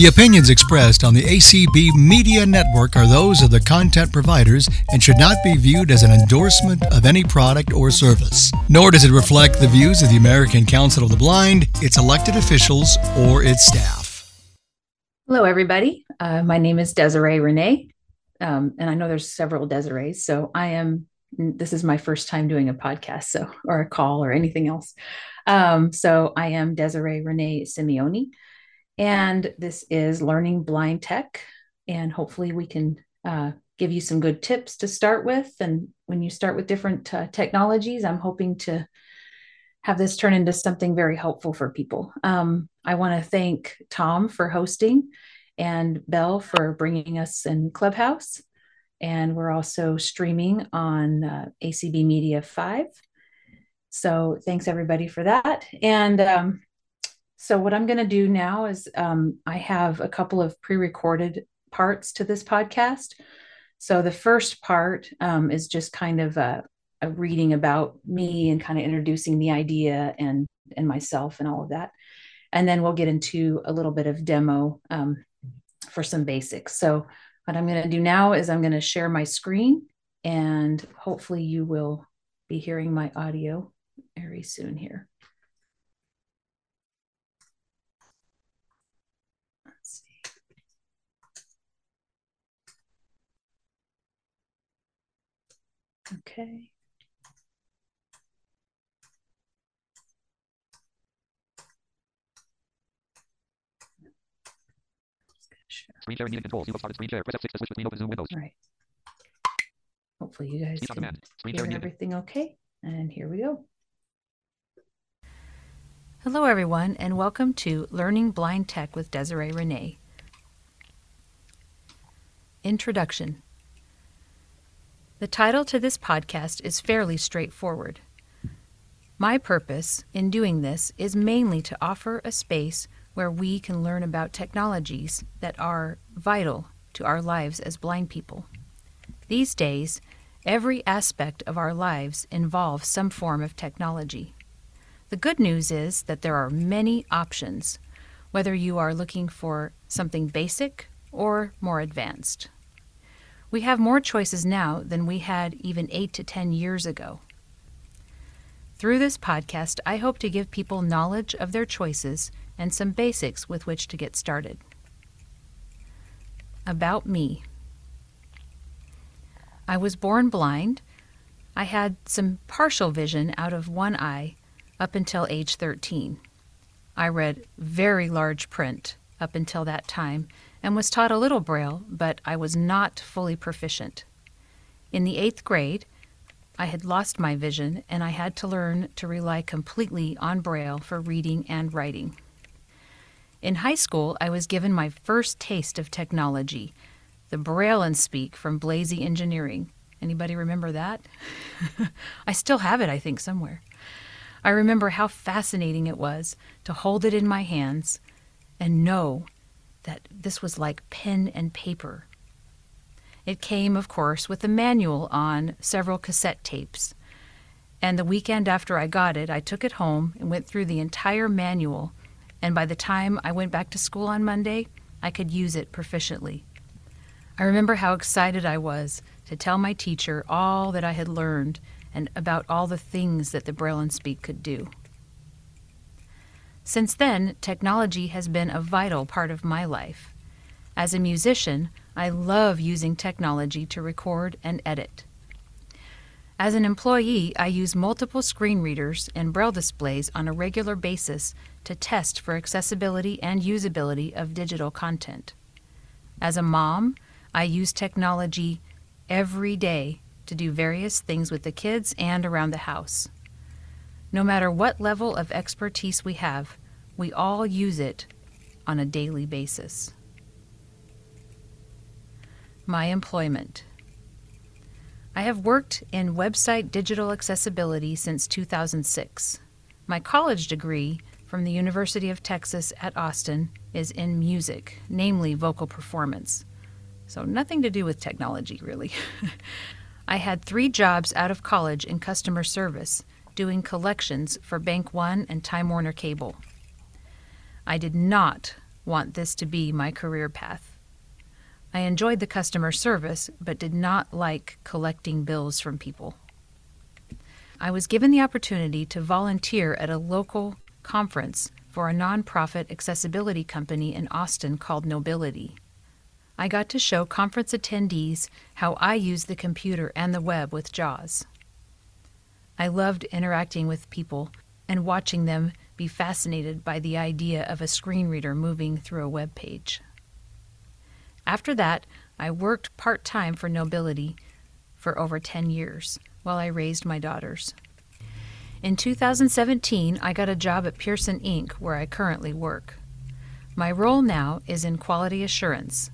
The opinions expressed on the ACB Media Network are those of the content providers and should not be viewed as an endorsement of any product or service. Nor does it reflect the views of the American Council of the Blind, its elected officials, or its staff. Hello, everybody. Uh, my name is Desiree Renae, um, and I know there's several Desirees. So I am. This is my first time doing a podcast, so or a call or anything else. Um, so I am Desiree Renae Simeone. And this is Learning Blind Tech. And hopefully, we can uh, give you some good tips to start with. And when you start with different uh, technologies, I'm hoping to have this turn into something very helpful for people. Um, I want to thank Tom for hosting and Bell for bringing us in Clubhouse. And we're also streaming on uh, ACB Media 5. So thanks everybody for that. And um, so, what I'm going to do now is um, I have a couple of pre recorded parts to this podcast. So, the first part um, is just kind of a, a, reading about me and kind of introducing the idea and, and myself and all of that. And then we'll get into a little bit of demo um, for some basics. So, what I'm going to do now is I'm going to share my screen and hopefully you will be hearing my audio very soon here. Okay. Screen sharing meeting controls. You have started screen share. Press F6 to switch between open Zoom windows. All right. Hopefully you guys Speech can hear everything okay. And here we go. Hello, everyone, and welcome to Learning Blind Tech with Desiree Renae. Introduction the title to this podcast is fairly straightforward. My purpose in doing this is mainly to offer a space where we can learn about technologies that are vital to our lives as blind people. These days, every aspect of our lives involves some form of technology. The good news is that there are many options, whether you are looking for something basic or more advanced. We have more choices now than we had even eight to 10 years ago. Through this podcast, I hope to give people knowledge of their choices and some basics with which to get started. About me I was born blind. I had some partial vision out of one eye up until age 13. I read very large print up until that time and was taught a little Braille, but I was not fully proficient. In the eighth grade, I had lost my vision and I had to learn to rely completely on Braille for reading and writing. In high school, I was given my first taste of technology, the Braille and Speak from Blazie Engineering. Anybody remember that? I still have it, I think, somewhere. I remember how fascinating it was to hold it in my hands and know that this was like pen and paper. It came, of course, with a manual on several cassette tapes. And the weekend after I got it, I took it home and went through the entire manual. And by the time I went back to school on Monday, I could use it proficiently. I remember how excited I was to tell my teacher all that I had learned and about all the things that the Braille and Speak could do. Since then, technology has been a vital part of my life. As a musician, I love using technology to record and edit. As an employee, I use multiple screen readers and braille displays on a regular basis to test for accessibility and usability of digital content. As a mom, I use technology every day to do various things with the kids and around the house. No matter what level of expertise we have, we all use it on a daily basis. My employment. I have worked in website digital accessibility since 2006. My college degree from the University of Texas at Austin is in music, namely vocal performance. So, nothing to do with technology, really. I had three jobs out of college in customer service, doing collections for Bank One and Time Warner Cable. I did not want this to be my career path. I enjoyed the customer service, but did not like collecting bills from people. I was given the opportunity to volunteer at a local conference for a nonprofit accessibility company in Austin called Knowbility. I got to show conference attendees how I use the computer and the web with JAWS. I loved interacting with people and watching them be fascinated by the idea of a screen reader moving through a web page. After that, I worked part time for Knowbility for over 10 years while I raised my daughters. In 2017, I got a job at Pearson Inc., where I currently work. My role now is in quality assurance.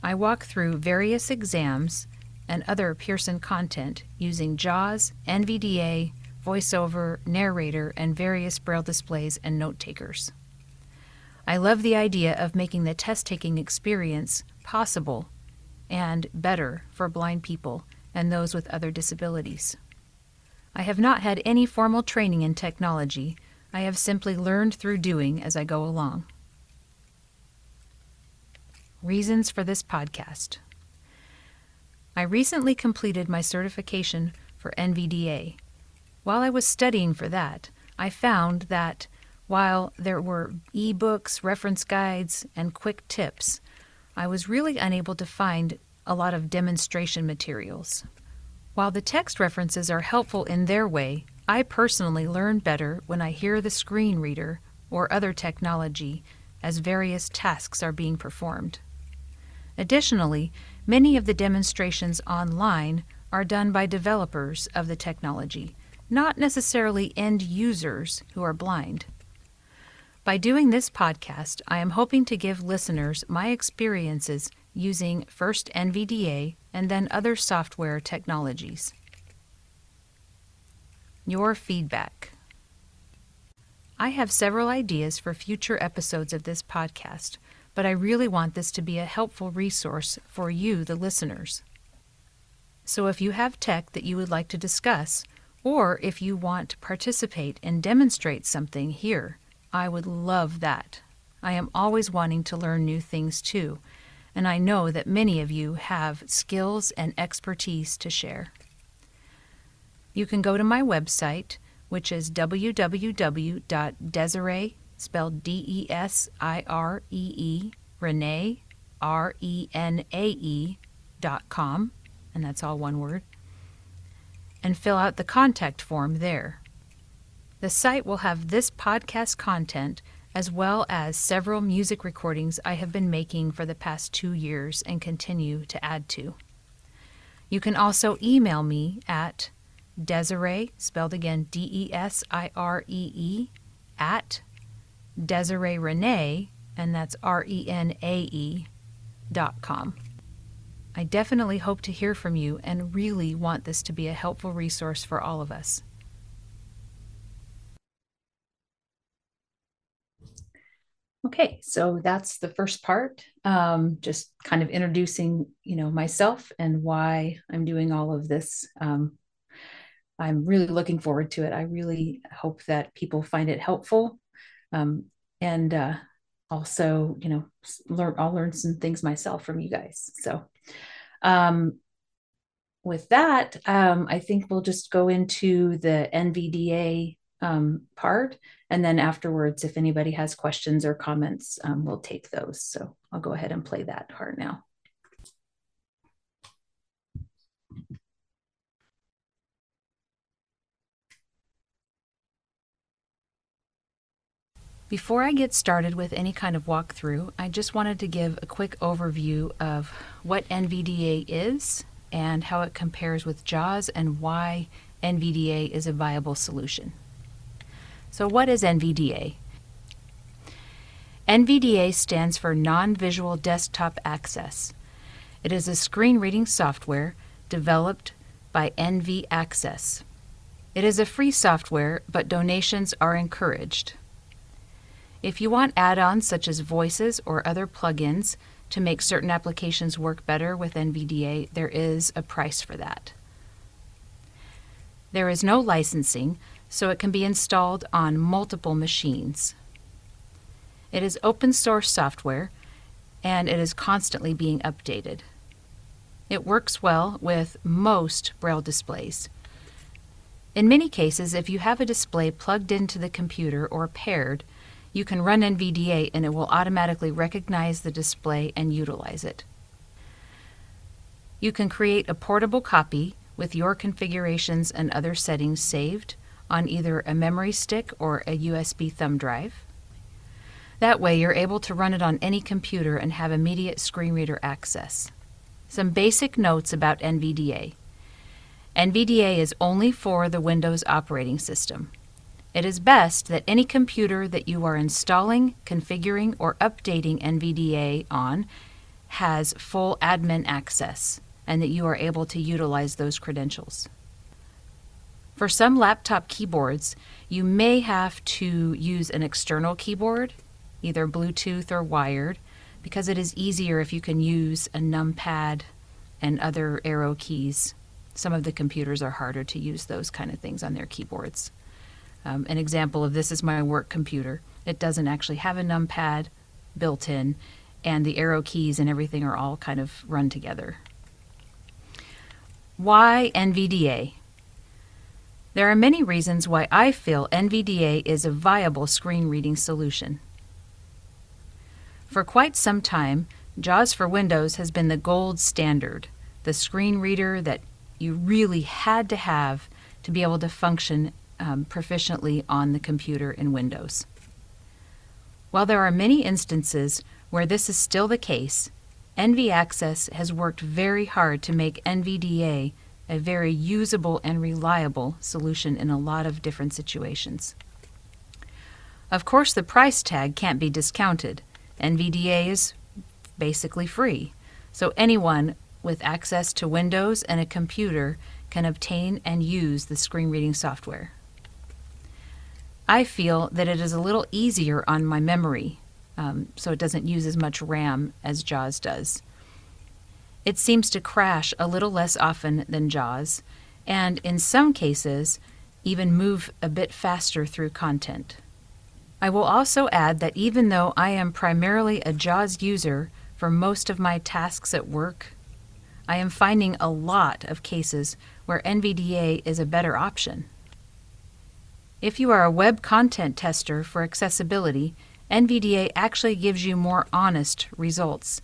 I walk through various exams and other Pearson content using JAWS, NVDA, VoiceOver, Narrator, and various braille displays and note takers. I love the idea of making the test taking experience possible and better for blind people and those with other disabilities. I have not had any formal training in technology. I have simply learned through doing as I go along. Reasons for this podcast. I recently completed my certification for NVDA. While I was studying for that, I found that while there were e-books, reference guides, and quick tips, I was really unable to find a lot of demonstration materials. While the text references are helpful in their way, I personally learn better when I hear the screen reader or other technology as various tasks are being performed. Additionally, many of the demonstrations online are done by developers of the technology, not necessarily end users who are blind. By doing this podcast, I am hoping to give listeners my experiences using first NVDA and then other software technologies. Your feedback. I have several ideas for future episodes of this podcast, but I really want this to be a helpful resource for you, the listeners. So if you have tech that you would like to discuss, or if you want to participate and demonstrate something here, I would love that. I am always wanting to learn new things too, and I know that many of you have skills and expertise to share. You can go to my website, which is www.desiree, spelled D E S I R E E, Renae, R E N A E, dot com, and that's all one word, and fill out the contact form there. The site will have this podcast content as well as several music recordings I have been making for the past two years and continue to add to. You can also email me at Desiree, spelled again D E S I R E E, at Desiree Renae, and that's R E N A E, dot com. I definitely hope to hear from you and really want this to be a helpful resource for all of us. Okay, so that's the first part. Um, just kind of introducing, you know, myself and why I'm doing all of this. Um, I'm really looking forward to it. I really hope that people find it helpful, um, and uh, also, you know, learn. I'll learn some things myself from you guys. So, um, with that, um, I think we'll just go into the NVDA um, part. And then afterwards, if anybody has questions or comments, um, we'll take those. So I'll go ahead and play that part now. Before I get started with any kind of walkthrough, I just wanted to give a quick overview of what NVDA is and how it compares with JAWS and why NVDA is a viable solution. So, what is NVDA? NVDA stands for Non Visual Desktop Access. It is a screen reading software developed by NV Access. It is a free software, but donations are encouraged. If you want add ons such as voices or other plugins to make certain applications work better with NVDA, there is a price for that. There is no licensing, so it can be installed on multiple machines. It is open source software and it is constantly being updated. It works well with most Braille displays. In many cases, if you have a display plugged into the computer or paired, you can run NVDA and it will automatically recognize the display and utilize it. You can create a portable copy with your configurations and other settings saved on either a memory stick or a USB thumb drive. That way, you're able to run it on any computer and have immediate screen reader access. Some basic notes about NVDA. NVDA is only for the Windows operating system. It is best that any computer that you are installing, configuring, or updating NVDA on has full admin access and that you are able to utilize those credentials. For some laptop keyboards, you may have to use an external keyboard, either Bluetooth or wired, because it is easier if you can use a numpad and other arrow keys. Some of the computers are harder to use those kind of things on their keyboards. Um, an example of this is my work computer. It doesn't actually have a numpad built in, and the arrow keys and everything are all kind of run together. Why NVDA? There are many reasons why I feel NVDA is a viable screen reading solution. For quite some time, JAWS for Windows has been the gold standard, the screen reader that you really had to have to be able to function um, proficiently on the computer in Windows. While there are many instances where this is still the case, NV Access has worked very hard to make NVDA a very usable and reliable solution in a lot of different situations. Of course, the price tag can't be discounted. NVDA is basically free, so anyone with access to Windows and a computer can obtain and use the screen reading software. I feel that it is a little easier on my memory um, so it doesn't use as much RAM as JAWS does. It seems to crash a little less often than JAWS, and in some cases, even move a bit faster through content. I will also add that even though I am primarily a JAWS user for most of my tasks at work, I am finding a lot of cases where NVDA is a better option. If you are a web content tester for accessibility, NVDA actually gives you more honest results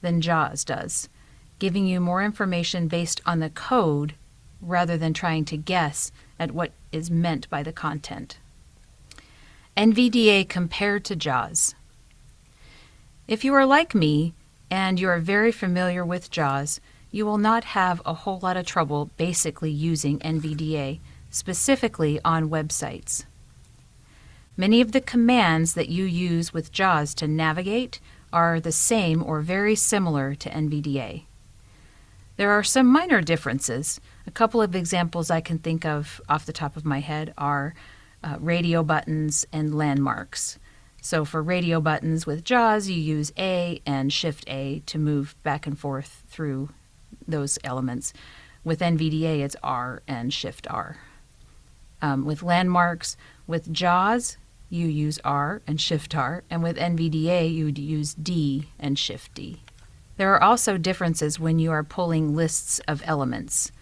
than JAWS does, giving you more information based on the code rather than trying to guess at what is meant by the content. NVDA compared to JAWS. If you are like me and you are very familiar with JAWS, you will not have a whole lot of trouble basically using NVDA, specifically on websites. Many of the commands that you use with JAWS to navigate are the same or very similar to NVDA. There are some minor differences. A couple of examples I can think of off the top of my head are uh, radio buttons and landmarks. So for radio buttons with JAWS, you use A and Shift A to move back and forth through those elements. With NVDA, it's R and Shift R. Um, with landmarks, with JAWS, you use R and Shift R, and with NVDA, you would use D and Shift D. There are also differences when you are pulling lists of elements.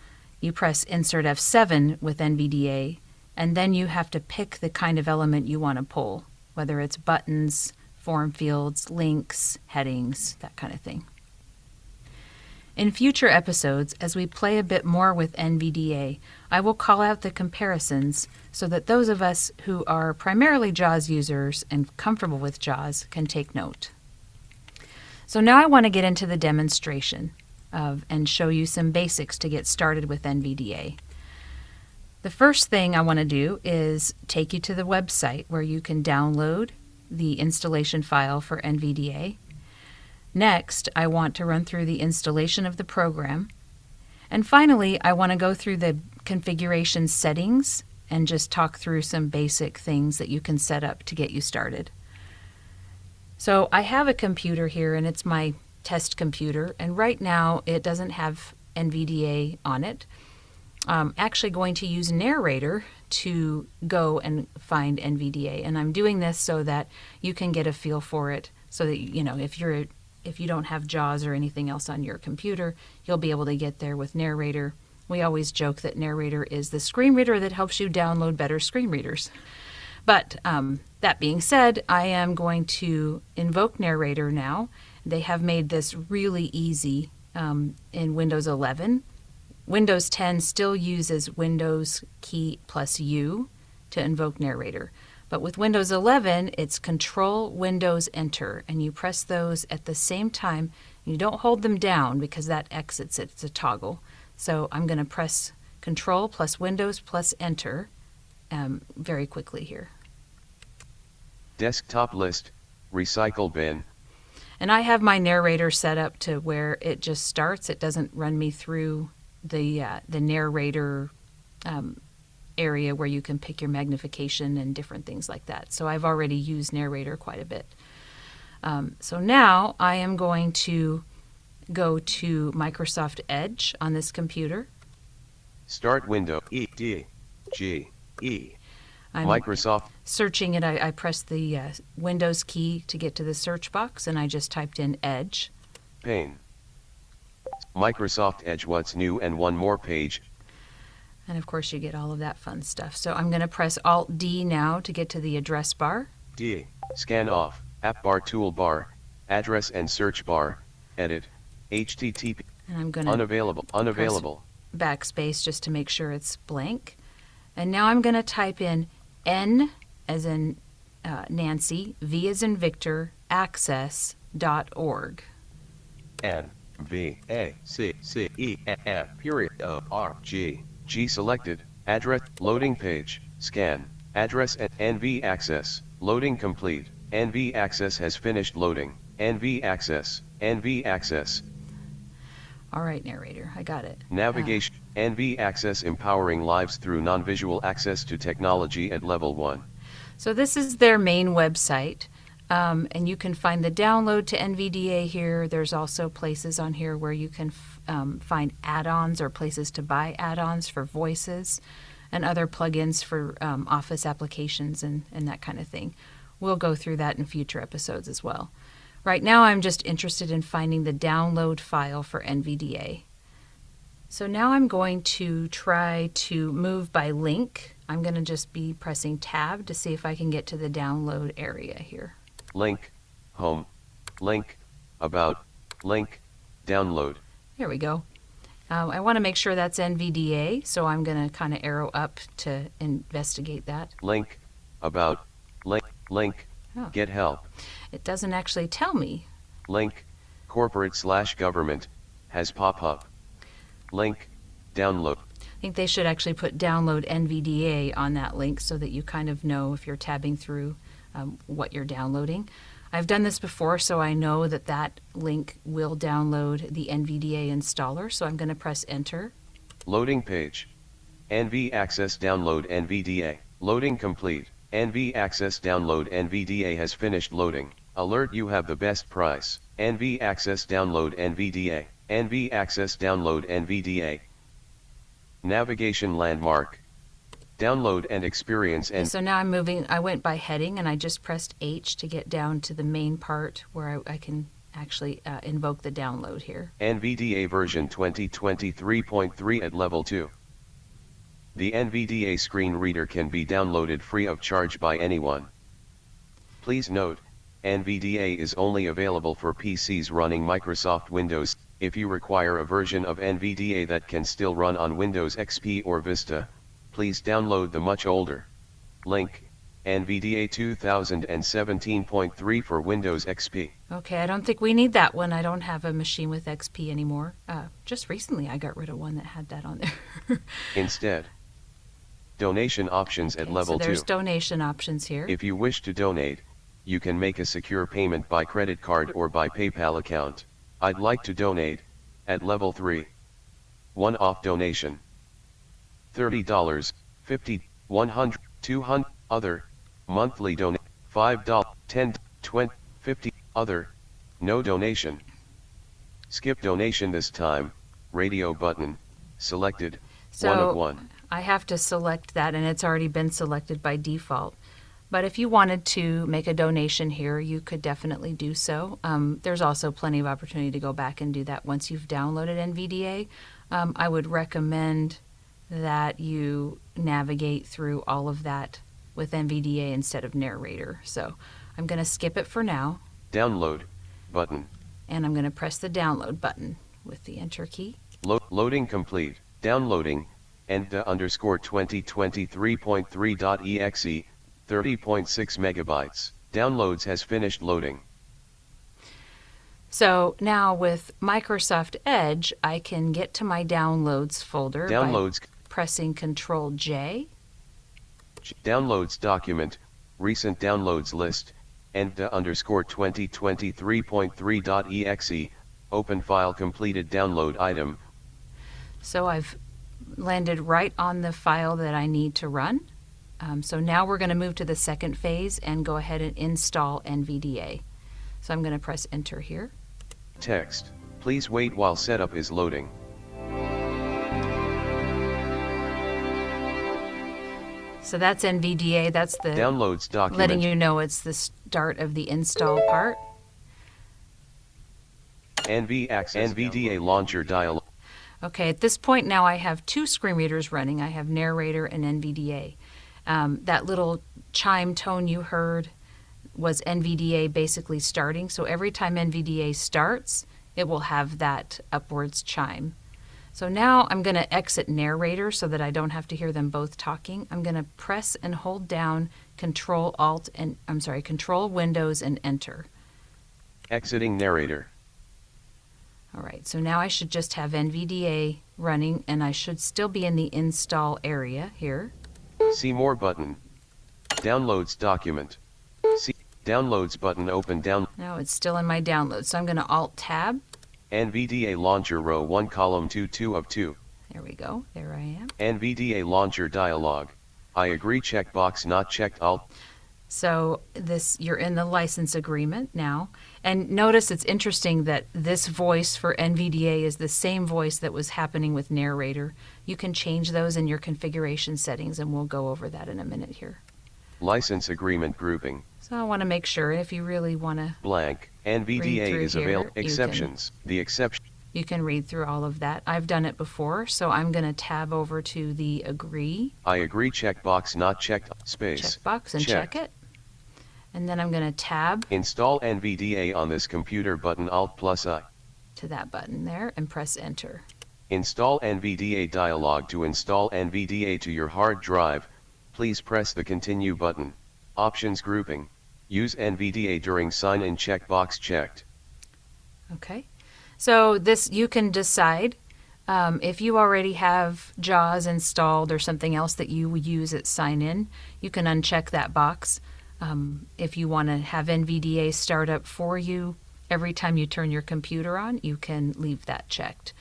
You press Insert F7 with NVDA, and then you have to pick the kind of element you want to pull, whether it's buttons, form fields, links, headings, that kind of thing. In future episodes, as we play a bit more with NVDA, I will call out the comparisons so that those of us who are primarily JAWS users and comfortable with JAWS can take note. So now I want to get into the demonstration of and show you some basics to get started with NVDA. The first thing I want to do is take you to the website where you can download the installation file for NVDA Next, I want to run through the installation of the program. And finally, I want to go through the configuration settings and just talk through some basic things that you can set up to get you started. So I have a computer here and it's my test computer and right now it doesn't have NVDA on it. I'm actually going to use Narrator to go and find NVDA. And I'm doing this so that you can get a feel for it so that you know if you're if you don't have JAWS or anything else on your computer, you'll be able to get there with Narrator. We always joke that Narrator is the screen reader that helps you download better screen readers. But um, that being said, I am going to invoke Narrator now. They have made this really easy um, in Windows 11. Windows 10 still uses Windows key plus U to invoke Narrator. But with Windows 11, it's Control Windows Enter, and you press those at the same time. You don't hold them down because that exits it. It's a toggle. So I'm going to press Control plus Windows plus Enter um, very quickly here. Desktop list, recycle bin, And I have my narrator set up to where it just starts. It doesn't run me through the uh, the narrator um, area where you can pick your magnification and different things like that. So I've already used narrator quite a bit. Um, so now I am going to go to Microsoft Edge on this computer. start window, E, D, G, E, I'm Microsoft, searching it. I, I pressed the uh, Windows key to get to the search box, and I just typed in Edge. pane. Microsoft Edge what's new and one more page, And of course, you get all of that fun stuff. So I'm going to press Alt D now to get to the address bar. D, scan off, app bar toolbar, address and search bar, edit, HTTP, And I'm going to unavailable, unavailable, backspace just to make sure it's blank. And now I'm going to type in N as in uh, Nancy, V as in Victor, access.org. N, V, A, C, C, E, N, period, O, R, G, G selected, address, loading page, scan, address and NV access, loading complete, NV access has finished loading, NV access, NV access, All right, narrator, I got it. navigation, NV access empowering lives through non-visual access to technology at level 1. So this is their main website, um, and you can find the download to NVDA here. There's also places on here where you can um, find add-ons or places to buy add-ons for voices and other plugins for um, Office applications and, and that kind of thing. We'll go through that in future episodes as well. Right now, I'm just interested in finding the download file for NVDA. So now I'm going to try to move by link. I'm going to just be pressing tab to see if I can get to the download area here. Link, home, link, about, link, download, There we go. Um, I want to make sure that's NVDA, so I'm going to kind of arrow up to investigate that. link, about, link, link, Oh. get help. It doesn't actually tell me. Link, corporate slash government, has pop up. Link, download. I think they should actually put download NVDA on that link so that you kind of know if you're tabbing through um, what you're downloading. I've done this before, so I know that that link will download the NVDA installer. So I'm going to press enter. Loading page. NV Access download NVDA. Loading complete. NV Access download NVDA has finished loading. Alert you have the best price. NV Access download NVDA. NV Access download NVDA. Navigation landmark. Download and experience and So now I'm moving. I went by heading and I just pressed H to get down to the main part where I, I can actually uh, invoke the download here. NVDA version 2023.3 at level 2. The NVDA screen reader can be downloaded free of charge by anyone. Please note, NVDA is only available for PCs running Microsoft Windows. If you require a version of NVDA that can still run on Windows XP or Vista, please download the much older. Link, NVDA 2017.3 for Windows XP. Okay, I don't think we need that one. I don't have a machine with XP anymore. Uh, just recently, I got rid of one that had that on there. Instead, donation options at Okay, level so 2. there's donation options here. If you wish to donate, you can make a secure payment by credit card or by PayPal account. I'd like to donate at level 3. One off donation. $30, 50, 100, 200 other monthly donate $5, 10, 20, 50 other no donation. Skip donation this time. Radio button selected. one So of one. I have to select that and it's already been selected by default. But if you wanted to make a donation here, you could definitely do so. Um, there's also plenty of opportunity to go back and do that once you've downloaded NVDA. Um, I would recommend that you navigate through all of that with NVDA instead of narrator. So I'm going to skip it for now. Download button. And I'm going to press the download button with the enter key. Lo loading complete. Downloading. Enta underscore 2023.3.exe 30.6 megabytes. Downloads has finished loading. So now with Microsoft Edge, I can get to my downloads folder Downloads. by pressing Control J. Downloads document, recent downloads list, enta underscore 2023.3.exe, open file completed download item. So I've landed right on the file that I need to run. Um, so now we're going to move to the second phase and go ahead and install NVDA. So I'm going to press enter here. Text, please wait while setup is loading. So that's NVDA, that's the Downloads document. letting you know it's the start of the install part. NV access NVDA launcher dialog. Okay, at this point now I have two screen readers running. I have Narrator and NVDA. Um, that little chime tone you heard was NVDA basically starting. So every time NVDA starts, it will have that upwards chime. So now I'm going to exit narrator so that I don't have to hear them both talking. I'm going to press and hold down Control Alt and I'm sorry, Control Windows and Enter. Exiting narrator. All right, so now I should just have NVDA running and I should still be in the install area here. See more button. Downloads document. See downloads button open down. Now it's still in my download, so I'm going to Alt Tab. NVDA launcher row 1 column 2 2 of 2. There we go. There I am. NVDA launcher dialog. I agree checkbox not checked Alt. So this you're in the license agreement now. And notice it's interesting that this voice for NVDA is the same voice that was happening with narrator. You can change those in your configuration settings and we'll go over that in a minute here. License agreement grouping. So I want to make sure if you really want to Blank. NVDA is available. Exceptions. The exception. you can read through all of that. I've done it before, so I'm going to tab over to the agree I agree checkbox not checked. Space. checkbox and Checked. check it. And then I'm going to tab Install NVDA on this computer button Alt plus I. to that button there and press enter. Install NVDA dialog to install NVDA to your hard drive. Please press the continue button. Options grouping. Use NVDA during sign in checkbox checked. Okay. So this you can decide um, if you already have JAWS installed or something else that you would use at sign in, you can uncheck that box. Um, if you want to have NVDA start up for you every time you turn your computer on, you can leave that checked.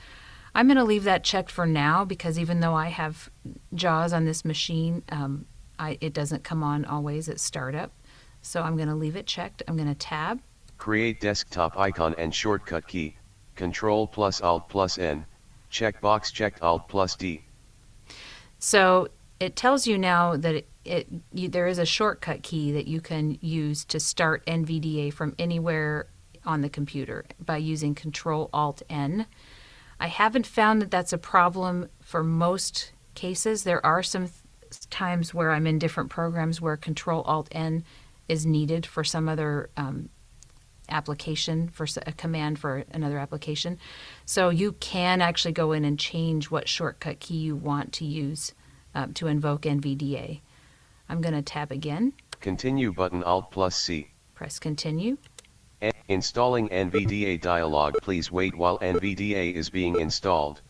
I'm going to leave that checked for now because even though I have JAWS on this machine, um, I, it doesn't come on always at startup. So I'm going to leave it checked. I'm going to tab. Create desktop icon and shortcut key. Control plus Alt plus N. Checkbox checked Alt plus D. So it tells you now that it, it you, there is a shortcut key that you can use to start NVDA from anywhere on the computer by using Control Alt N. I haven't found that that's a problem for most cases. There are some th- times where I'm in different programs where Control Alt N is needed for some other um, application for a command for another application. So you can actually go in and change what shortcut key you want to use um, to invoke NVDA. I'm going to tab again, Continue button Alt plus C. press continue. Installing NVDA dialog. Please wait while NVDA is being installed.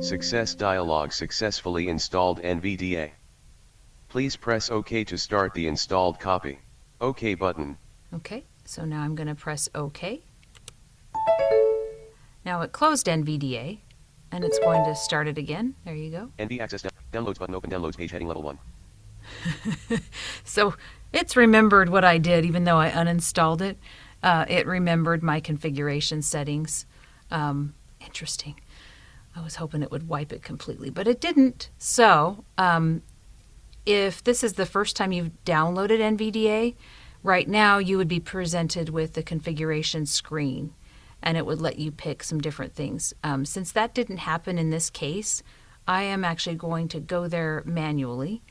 Success dialog successfully installed NVDA. Please press OK to start the installed copy. OK button. Okay, so now I'm going to press OK. Now it closed NVDA and it's going to start it again. There you go. NV access downloads button open downloads page heading level 1. So it's remembered what I did, even though I uninstalled it. Uh, it remembered my configuration settings. Um, interesting. I was hoping it would wipe it completely, but it didn't. So, um, if this is the first time you've downloaded NVDA, right now you would be presented with the configuration screen and it would let you pick some different things. Um, since that didn't happen in this case, I am actually going to go there manually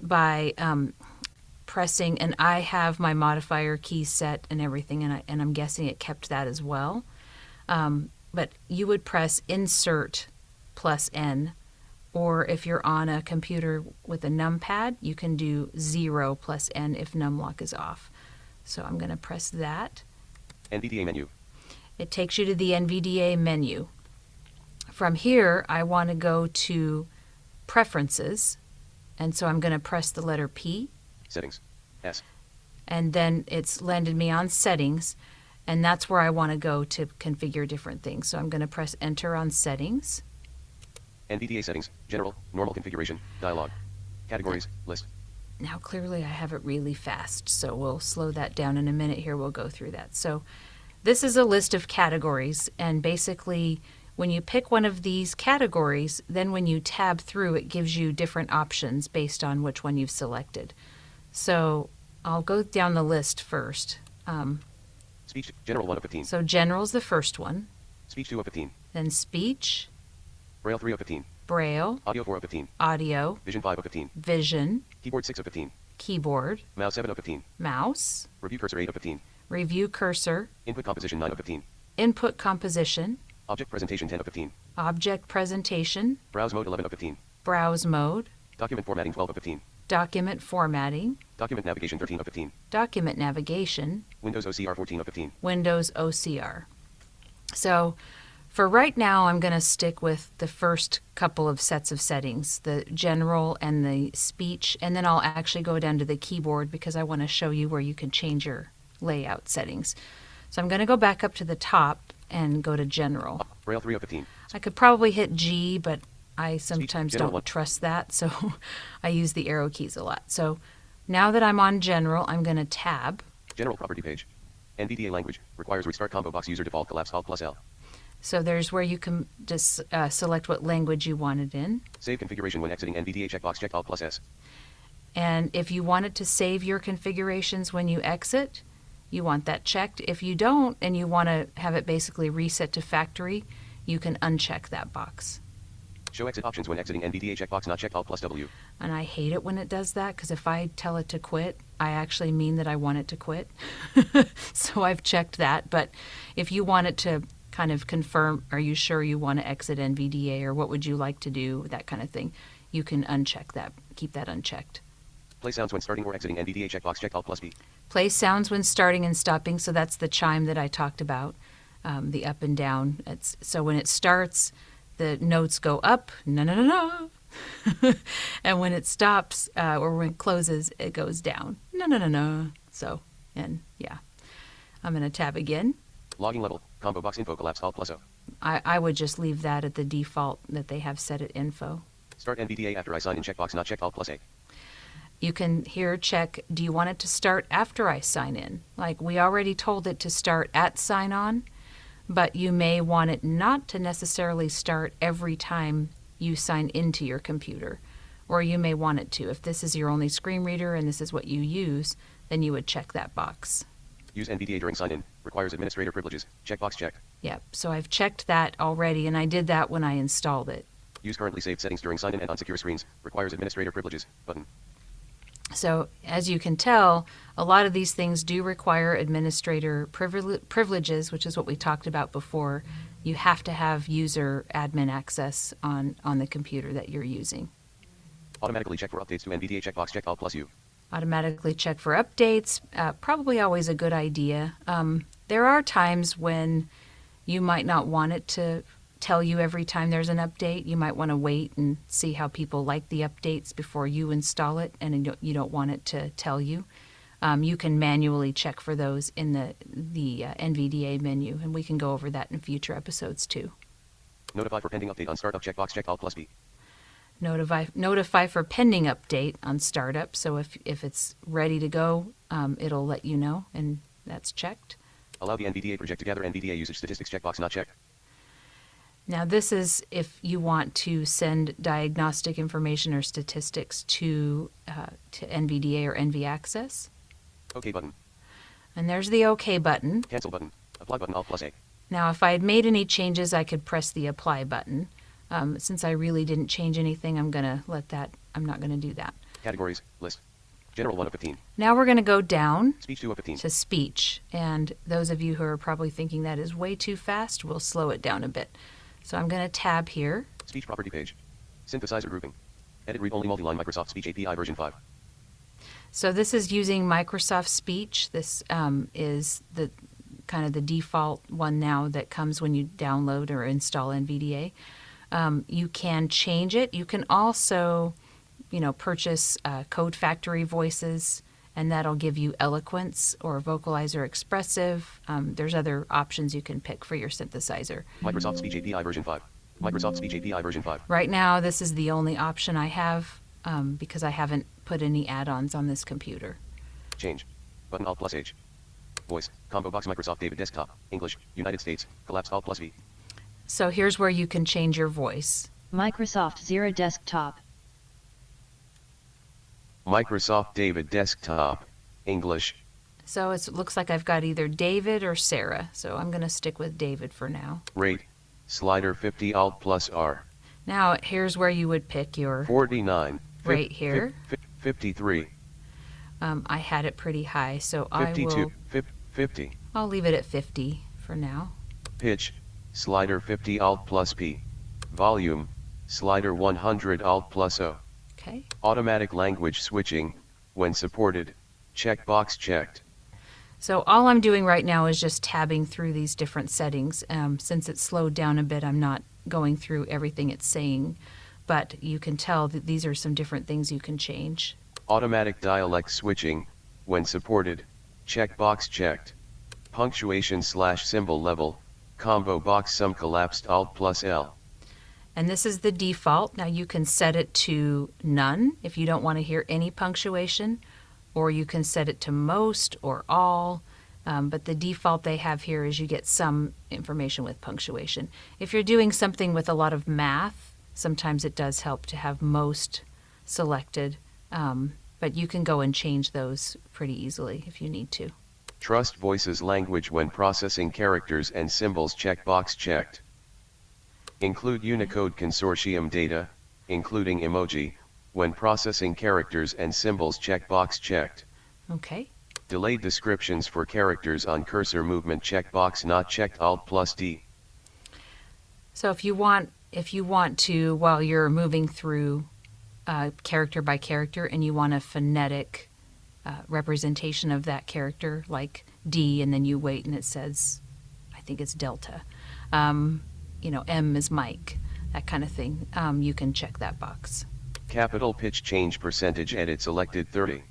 by um, pressing, and I have my modifier key set and everything, and, I, and I'm guessing it kept that as well. Um, but you would press Insert plus N, or if you're on a computer with a numpad, you can do 0 plus N if numlock is off. So I'm going to press that. NVDA menu. It takes you to the NVDA menu. From here, I want to go to Preferences, and so I'm going to press the letter P, Settings. S. and then it's landed me on Settings, and that's where I want to go to configure different things. So I'm going to press Enter on Settings. NVDA settings. General. Normal configuration. Dialog. Categories. List. Now, clearly, I have it really fast, so we'll slow that down in a minute here. We'll go through that. So, this is a list of categories, and basically, when you pick one of these categories, then when you tab through, it gives you different options based on which one you've selected. So, I'll go down the list first. Um, Speech. General 1 of 15. so, General's the first one, Speech 2 of 15. then Speech, Braille 3 of 15. Braille, Audio 4 of 15. Audio, Vision 5 of 15. Vision, Keyboard 6 of 15. Keyboard, Mouse 7 of 15. Mouse, Review cursor 8 of 15. Review Cursor, Input composition 9 of 15. Input Composition, Object presentation 10 of 15. Object Presentation, Browse mode 11 of 15. Browse Mode, Document formatting 12 of 15. Document Formatting, Document navigation 13 of 15. Document Navigation, Windows OCR 14 of 15. Windows OCR. So for right now, I'm going to stick with the first couple of sets of settings the general and the speech, and then I'll actually go down to the keyboard because I want to show you where you can change your layout settings. So I'm going to go back up to the top and go to general. Braille 3 of 15. I could probably hit G, but I sometimes don't trust that, so I use the arrow keys a lot. So now that I'm on general, I'm going to tab. General property page. NVDA language. Requires restart combo box user default collapse alt plus L. So there's where you can just uh, select what language you want it in. Save configuration when exiting NVDA checkbox check alt plus S. And if you wanted to save your configurations when you exit, you want that checked. If you don't and you want to have it basically reset to factory, you can uncheck that box. Show exit options when exiting NVDA checkbox not checked alt plus W. And I hate it when it does that because if I tell it to quit, I actually mean that I want it to quit. so I've checked that. But if you want it to kind of confirm, are you sure you want to exit NVDA or what would you like to do, that kind of thing, you can uncheck that, keep that unchecked. Play sounds when starting or exiting NVDA checkbox checked alt plus B. Play sounds when starting and stopping. So that's the chime that I talked about, um, the up and down. It's, so when it starts, the notes go up, no, no, no, no. and when it stops uh, or when it closes, it goes down, no, no, no, no. So, and yeah, I'm going to tab again. Logging level. Combo box info collapse alt plus O. I, I would just leave that at the default that they have set at info. Start NVDA after I sign in checkbox not checked alt plus A. You can here check do you want it to start after I sign in? Like we already told it to start at sign on, but you may want it not to necessarily start every time you sign into your computer. Or you may want it to. If this is your only screen reader and this is what you use, then you would check that box. Use NVDA during sign in. Requires administrator privileges. Checkbox checked. Yep, so I've checked that already and I did that when I installed it. Use currently saved settings during sign in and on secure screens. Requires administrator privileges. Button. So, as you can tell, a lot of these things do require administrator privile- privileges, which is what we talked about before. You have to have user admin access on, on the computer that you're using. Automatically check for updates to NVDA checkbox checked alt plus U. Automatically check for updates, uh, probably always a good idea. Um, there are times when you might not want it to tell you every time there's an update. You might want to wait and see how people like the updates before you install it, and you don't, want it to tell you. Um, you can manually check for those in the the uh, NVDA menu, and we can go over that in future episodes too. Notify for pending update on startup checkbox checked alt plus B. Notify notify for pending update on startup. So if if it's ready to go, um, it'll let you know, and that's checked. Allow the NVDA project to gather NVDA usage statistics checkbox not checked. Now, this is if you want to send diagnostic information or statistics to uh, to NVDA or NV Access. OK button. And there's the OK button. Cancel button. Apply button Alt plus A. Now, if I had made any changes, I could press the Apply button. Um, since I really didn't change anything, I'm going to let that, I'm not going to do that. Categories. List. General 1 of 15. Now we're going to go down Speech 2 of 15. to speech. And those of you who are probably thinking that is way too fast, we'll slow it down a bit. So I'm going to tab here. Speech property page. Synthesizer grouping. Edit read only multi-line Microsoft Speech API version 5. So this is using Microsoft Speech. This um, is the kind of the default one now that comes when you download or install NVDA. Um, you can change it. You can also, you know, purchase uh, Code Factory voices, and that'll give you Eloquence or Vocalizer Expressive. Um, there's other options you can pick for your synthesizer. Microsoft Speech API version 5. Microsoft Speech API version 5. Right now, this is the only option I have um, because I haven't put any add-ons on this computer. Change. Button Alt plus H. Voice. Combo box Microsoft David Desktop. English. United States. Collapse Alt plus V. So here's where you can change your voice. Microsoft Zira Desktop. Microsoft David Desktop. English. So it looks like I've got either David or Sarah. So I'm going to stick with David for now. Rate. Slider 50 Alt plus R. Now here's where you would pick your. 49. Fif- Right here. fif- 53. Um, I had it pretty high, so I 52. will. fif- 50. I'll leave it at 50 for now. Pitch. Slider 50 Alt plus P. Volume. Slider 100 Alt plus O. Okay. Automatic language switching. When supported. Checkbox checked. So all I'm doing right now is just tabbing through these different settings. Um, since it's slowed down a bit, I'm not going through everything it's saying, but you can tell that these are some different things you can change. Automatic dialect switching. When supported. Checkbox checked. Punctuation slash symbol level. Combo box sum collapsed Alt plus L. And this is the default. Now you can set it to none if you don't want to hear any punctuation, or you can set it to most or all. Um, but the default they have here is you get some information with punctuation. If you're doing something with a lot of math, sometimes it does help to have most selected. Um, but you can go and change those pretty easily if you need to. Trust voices language when processing characters and symbols checkbox checked. Include Unicode Consortium data, including emoji, when processing characters and symbols checkbox checked. Okay. Delayed descriptions for characters on cursor movement checkbox not checked Alt plus D. So if you want if you want to while you're moving through uh, character by character and you want a phonetic uh, representation of that character like D and then you wait and it says I think it's delta. Um, you know M is Mike that kind of thing. Um, you can check that box. Capital pitch change percentage edit selected 30.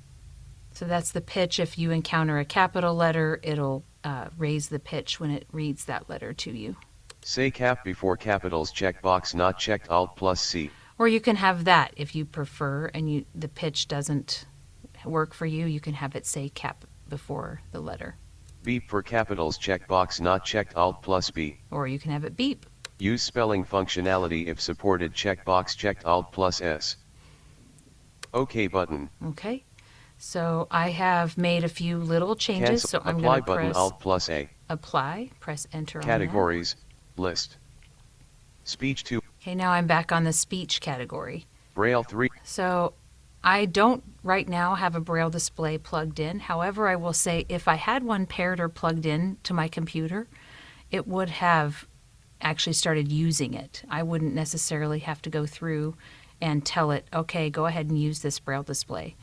So that's the pitch. If you encounter a capital letter, it'll uh, raise the pitch when it reads that letter to you. Say cap before capitals checkbox not checked Alt plus C. Or you can have that if you prefer and you the pitch doesn't work for you, you can have it say cap before the letter. Beep for capitals checkbox not checked Alt plus B. Or you can have it beep. Use spelling functionality if supported checkbox checked Alt plus S. OK button. Okay. So I have made a few little changes, Cancel so I'm going to apply button press Alt plus A. apply, press enter on Categories. List. Speech 2. Okay, now I'm back on the speech category. Braille 3. So I don't right now have a braille display plugged in. However, I will say if I had one paired or plugged in to my computer, it would have actually started using it. I wouldn't necessarily have to go through and tell it, okay, go ahead and use this braille display.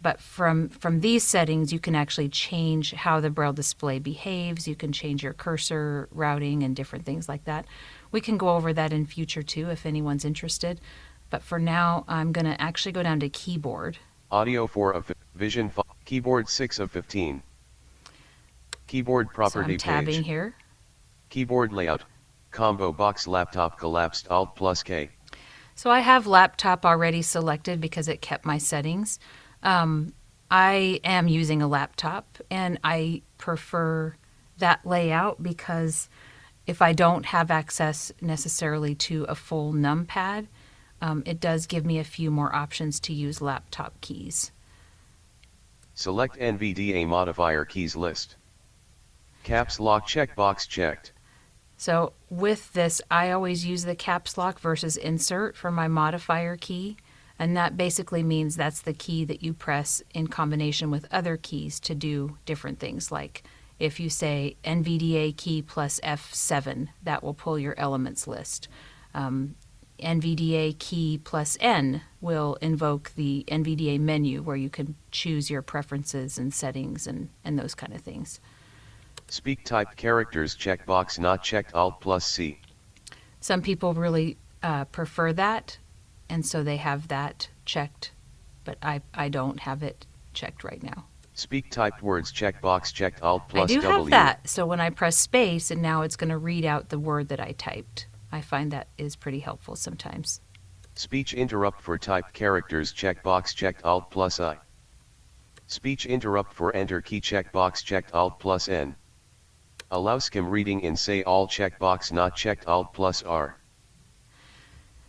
But from from these settings, you can actually change how the braille display behaves. You can change your cursor routing and different things like that. We can go over that in future too if anyone's interested. But for now, I'm going to actually go down to keyboard. Audio 4 of Vision 5. Keyboard 6 of 15. Keyboard property So I'm tabbing page. here. Keyboard layout. Combo box laptop collapsed Alt plus K. So I have laptop already selected because it kept my settings. Um, I am using a laptop and I prefer that layout because if I don't have access necessarily to a full numpad, um, it does give me a few more options to use laptop keys. Select NVDA modifier keys list. Caps lock checkbox checked. So with this, I always use the caps lock versus insert for my modifier key. And that basically means that's the key that you press in combination with other keys to do different things. Like if you say NVDA key plus F7, that will pull your elements list. Um, NVDA key plus N will invoke the NVDA menu where you can choose your preferences and settings and, and those kind of things. Speak typed characters checkbox not checked Alt plus C. Some people really uh, prefer that, and so they have that checked, but I, I don't have it checked right now. Speak typed words checkbox checked Alt plus I do W. have that, so when I press space, and now it's going to read out the word that I typed. I find that is pretty helpful sometimes. Speech interrupt for typed characters checkbox checked Alt plus I. Speech interrupt for enter key checkbox checked Alt plus N. Allow skim reading in say all checkbox not checked Alt plus R.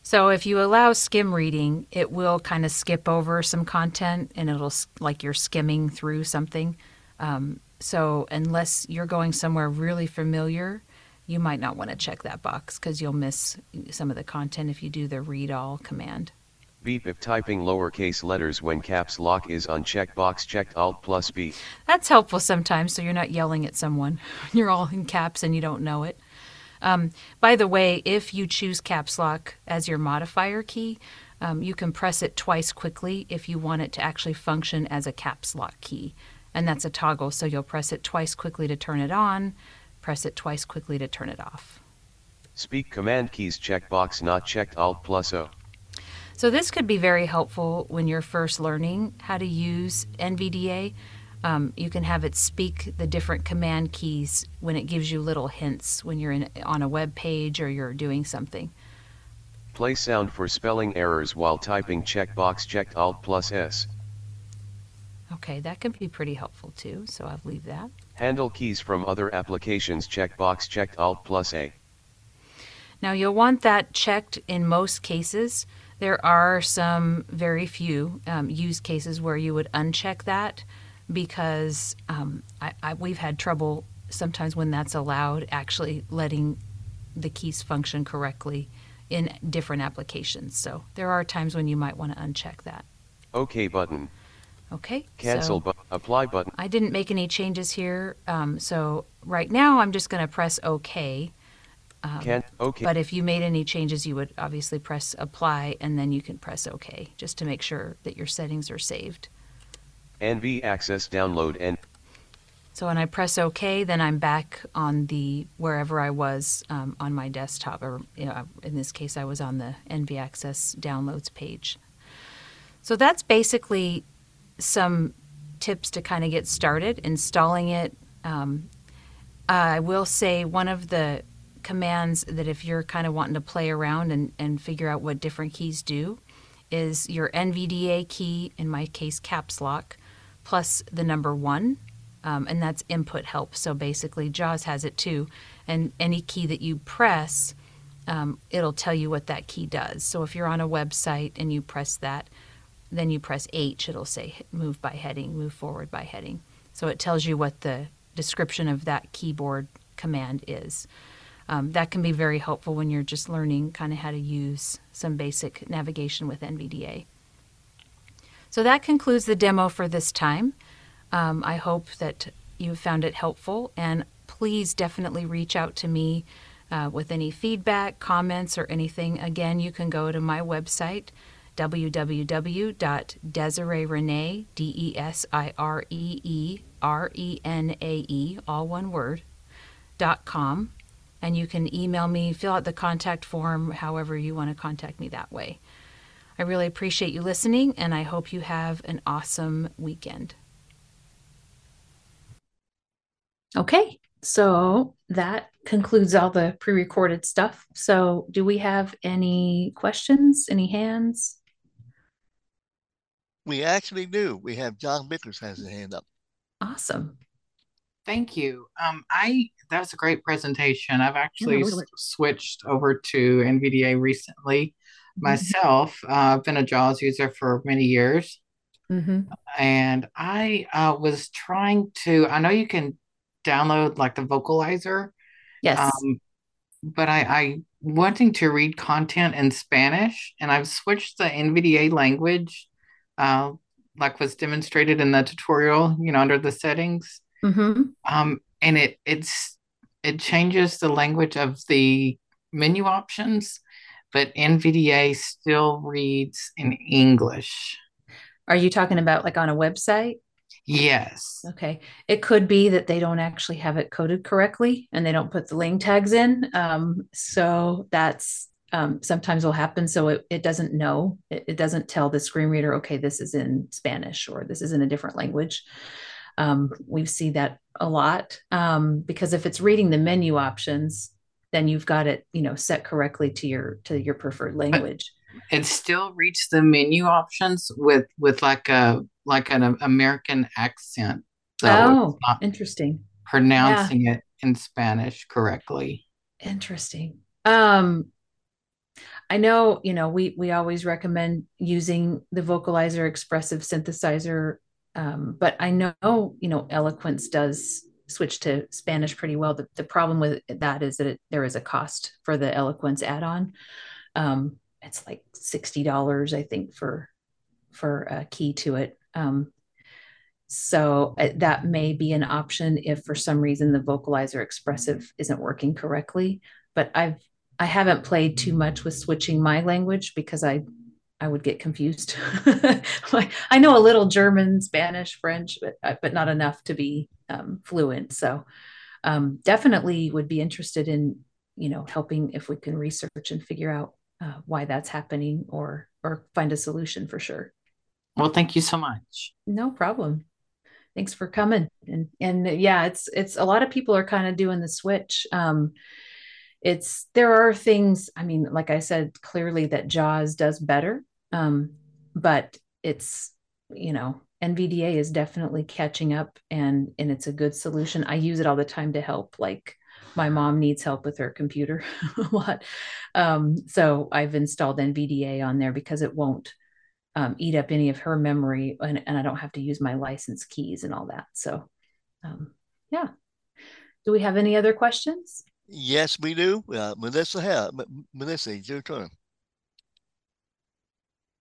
So if you allow skim reading, it will kind of skip over some content and it'll like you're skimming through something. Um, so unless you're going somewhere really familiar, you might not want to check that box because you'll miss some of the content if you do the read all command. Beep if typing lowercase letters when caps lock is on checkbox checked Alt plus B. That's helpful sometimes so you're not yelling at someone. You're all in caps and you don't know it. Um, by the way, if you choose caps lock as your modifier key, um, you can press it twice quickly if you want it to actually function as a caps lock key. And that's a toggle, so you'll press it twice quickly to turn it on, press it twice quickly to turn it off. Speak command keys checkbox not checked Alt plus O. So this could be very helpful when you're first learning how to use NVDA. Um, you can have it speak the different command keys when it gives you little hints when you're in, on a web page or you're doing something. Play sound for spelling errors while typing checkbox checked Alt plus S. Okay, that can be pretty helpful too, so I'll leave that. Handle keys from other applications checkbox checked Alt plus A. Now you'll want that checked in most cases. There are some very few um, use cases where you would uncheck that because um, I, I, we've had trouble sometimes when that's allowed actually letting the keys function correctly in different applications. So there are times when you might want to uncheck that. OK button. Okay. Cancel so- bu- apply button. I didn't make any changes here. Um, so right now I'm just going to press OK. Can OK. But if you made any changes, you would obviously press apply and then you can press OK just to make sure that your settings are saved. NV access download and So when I press OK, then I'm back on the wherever I was um, on my desktop, or you know, in this case, I was on the NV Access downloads page. So that's basically some tips to kind of get started installing it. Um, I will say one of the commands that if you're kind of wanting to play around and, and figure out what different keys do is your NVDA key, in my case, caps lock, plus the number one, um, and that's input help. So basically, JAWS has it too. And any key that you press, um, it'll tell you what that key does. So if you're on a website and you press that, then you press H, it'll say move by heading, move forward by heading. So it tells you what the description of that keyboard command is. Um, that can be very helpful when you're just learning kind of how to use some basic navigation with NVDA. So that concludes the demo for this time. Um, I hope that you found it helpful, and please definitely reach out to me uh, with any feedback, comments, or anything. Again, you can go to my website, www.desireerenae, D E S I R E E R E N A E, all one word, dot com, and you can email me, fill out the contact form, however you want to contact me that way. I really appreciate you listening, and I hope you have an awesome weekend. Okay, so that concludes all the pre recorded stuff. So, do we have any questions, any hands? We actually do. We have John Bickers has his hand up. Awesome. Thank you. Um, I that was a great presentation. I've actually yeah, switched over to NVDA recently mm-hmm. myself. Uh, I've been a JAWS user for many years. Mm-hmm. And I uh, was trying to, I know you can download like the vocalizer. Yes. Um, but I, I wanting to read content in Spanish, and I've switched the NVDA language, uh, like was demonstrated in the tutorial, you know, under the settings. Mm-hmm. Um, and it it's it changes the language of the menu options, but NVDA still reads in English. Are you talking about like on a website? Yes. Okay. It could be that they don't actually have it coded correctly and they don't put the lang tags in. Um, so that's um, sometimes will happen. So it, it doesn't know, it, it, doesn't tell the screen reader, okay, this is in Spanish or this is in a different language. Um, we see that a lot um, because if it's reading the menu options, then you've got it, you know, set correctly to your to your preferred language. It still reads the menu options with with like a like an American accent. So oh, interesting. Pronouncing yeah. it in Spanish correctly. Interesting. Um, I know, you know, we we always recommend using the vocalizer expressive synthesizer, um, but I know, you know, Eloquence does switch to Spanish pretty well. The, the problem with that is that it, there is a cost for the Eloquence add-on. Um, it's like sixty dollars, I think, for for a key to it. Um, so uh, that may be an option if for some reason the vocalizer expressive isn't working correctly. But I've I haven't played too much with switching my language because I I would get confused. I know a little German, Spanish, French, but uh, but not enough to be um, fluent. So um, definitely would be interested in you know helping if we can research and figure out uh, why that's happening or or find a solution for sure. Well, thank you so much. No problem. Thanks for coming. And and yeah, it's it's a lot of people are kind of doing the switch. Um it's there are things, I mean, like I said, clearly that JAWS does better. Um, but it's, you know, NVDA is definitely catching up and and it's a good solution. I use it all the time to help like my mom needs help with her computer a lot. Um, so I've installed NVDA on there because it won't um, eat up any of her memory and, and I don't have to use my license keys and all that. So, um, yeah. Do we have any other questions? Yes, we do. Uh, Melissa, have, Melissa, it's your turn.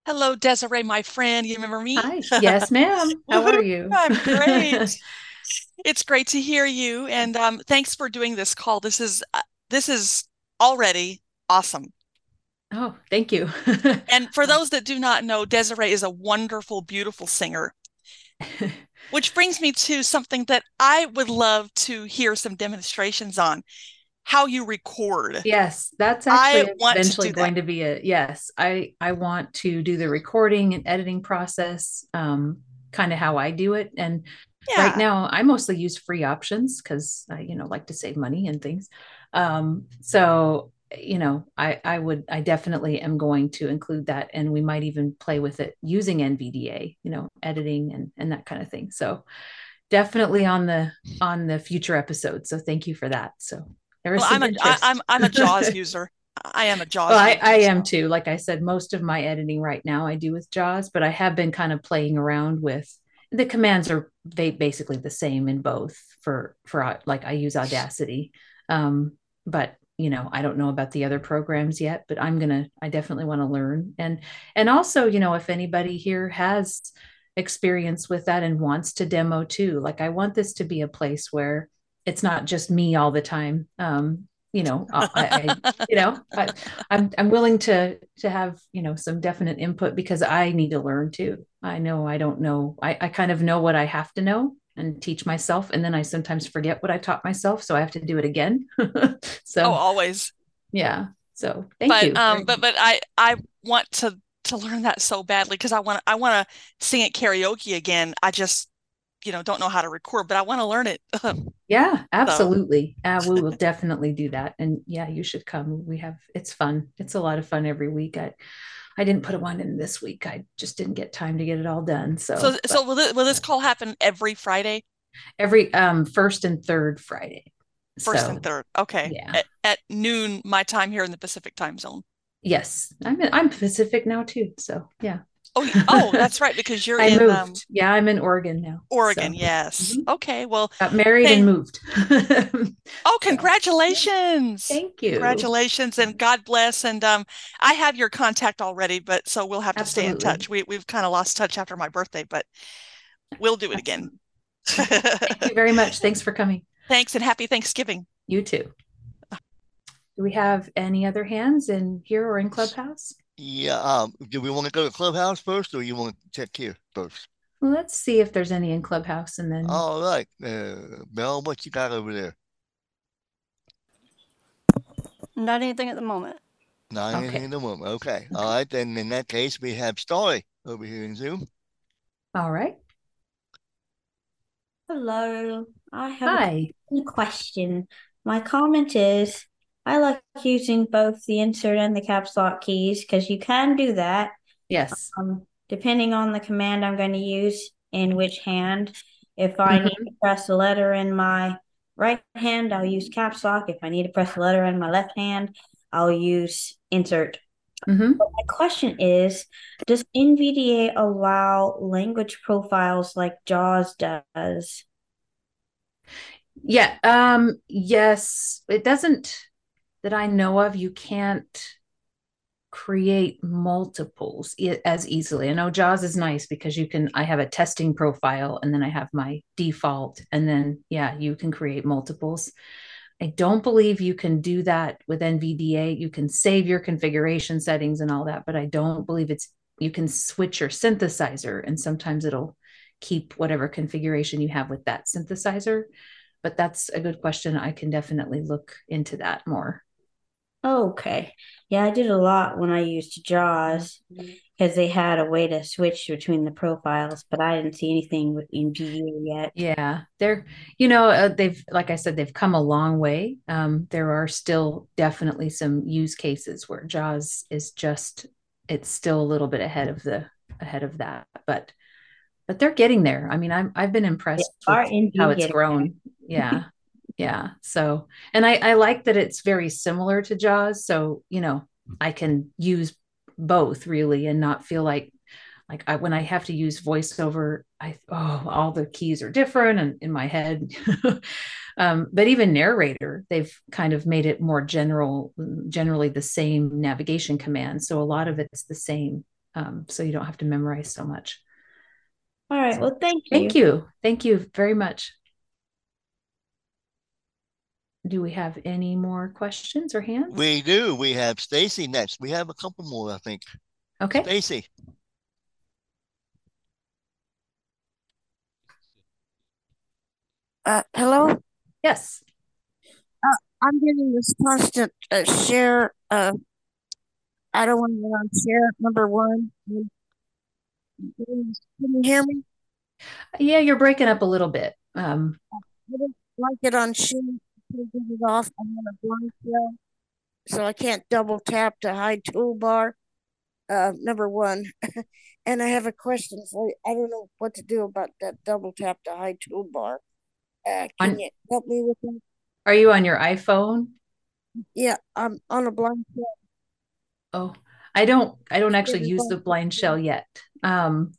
Hello, Desiree, my friend. You remember me? Hi. Yes, ma'am. How are you? I'm great. it's great to hear you, and um, thanks for doing this call. This is uh, this is already awesome. Oh, thank you. and for those that do not know, Desiree is a wonderful, beautiful singer. Which brings me to something that I would love to hear some demonstrations on how you record. Yes, that's actually eventually to going that. to be a yes. I I want to do the recording and editing process, um, kind of how I do it. And yeah. right now, I mostly use free options because I you know like to save money and things. Um, so you know i i would i definitely am going to include that and we might even play with it using nvda you know editing and and that kind of thing so definitely on the on the future episodes so thank you for that so well, I'm a I, I'm I'm a JAWS user. I am a JAWS. Well, I, I am too. Like I said, most of my editing right now I do with JAWS, but I have been kind of playing around with the commands are they basically the same in both for for like I use Audacity. Um, but you know i don't know about the other programs yet but i'm gonna i definitely want to learn and and also you know if anybody here has experience with that and wants to demo too like i want this to be a place where it's not just me all the time. Um you know I, I you know I, i'm i'm willing to to have you know some definite input because i need to learn too. I know i don't know. I i kind of know what i have to know and teach myself and then i sometimes forget what i taught myself so i have to do it again. So oh always. Yeah so thank but, you. um but but i i want to to learn that so badly because i want i want to sing it karaoke again. I just you know don't know how to record but i want to learn it yeah absolutely so. uh, we will definitely do that and yeah you should come we have it's fun it's a lot of fun every week i I didn't put one in this week. I just didn't get time to get it all done. So, so, but, so will, this, will this call happen every Friday? Every um, first and third Friday. First So, and third. Okay. yeah. At, at noon, my time here in the Pacific time zone. Yes, I'm in, I'm Pacific now too. So yeah, Oh, oh, that's right, because you're I in moved. um, yeah, I'm in Oregon now. Oregon. So, Yes. Mhm. Okay. Well, got married Thank- and moved. oh, congratulations. Thank you. Congratulations and God bless. And um, I have your contact already, but so we'll have to stay in touch. We we've kind of lost touch after my birthday, but we'll do it again. Thank you very much. Thanks for coming. Thanks and happy Thanksgiving. You too. Do we have any other hands in here or in Clubhouse? Yeah, um, do we want to go to Clubhouse first or you want to check here first? Well, let's see if there's any in Clubhouse and then All right, uh, Mel, what you got over there? Not anything at the moment. Not Okay. anything in the moment. Okay. All right, then in that case, we have Story over here in Zoom. all right. Hello, I have Hi. a question. My comment is I like using both the insert and the caps lock keys because you can do that Yes. um, depending on the command I'm going to use in which hand. If I need to press a letter in my right hand, I'll use caps lock. If I need to press a letter in my left hand, I'll use insert. hmm But my question is, does NVDA allow language profiles like JAWS does? Yeah. Um, yes, it doesn't that I know of. You can't create multiples e- as easily. I know JAWS is nice because you can, I have a testing profile and then I have my default, and then, yeah, you can create multiples. I don't believe you can do that with NVDA. You can save your configuration settings and all that, but I don't believe it's, you can switch your synthesizer and sometimes it'll keep whatever configuration you have with that synthesizer. But that's a good question. I can definitely look into that more. Okay. Yeah, I did a lot when I used JAWS because they had a way to switch between the profiles, but I didn't see anything with NVDA yet. Yeah, they're, you know, uh, they've, like I said, they've come a long way. Um, there are still definitely some use cases where JAWS is just, it's still a little bit ahead of the, ahead of that, but, but they're getting there. I mean, I'm, I've been impressed with how it's grown. Yeah. Yeah. So, and I, I like that it's very similar to JAWS. So, you know, I can use both really and not feel like like I, when I have to use voiceover, I oh all the keys are different and in my head. um, but even narrator, they've kind of made it more general, generally the same navigation command. So a lot of it's the same. Um, so you don't have to memorize so much. All right. Well, thank you. Thank you. Thank you very much. Do we have any more questions or hands? We do. We have Stacy next. We have a couple more, I think. okay. Stacy. Uh, hello? Yes. Uh, I'm getting this constant uh, share. Uh, I don't want to go on share number one. Can you hear me? Yeah, you're breaking up a little bit. Um, I don't like it on share. I can't get it off. I'm on a blind shell, so I can't double tap to hide toolbar. Uh, number one. and I have a question for you. I don't know what to do about that double tap to hide toolbar. Uh, can On- you help me with that? are you on your iPhone? Yeah, I'm on a blind shell. Oh, I don't I don't actually use the BlindShell yet. Um,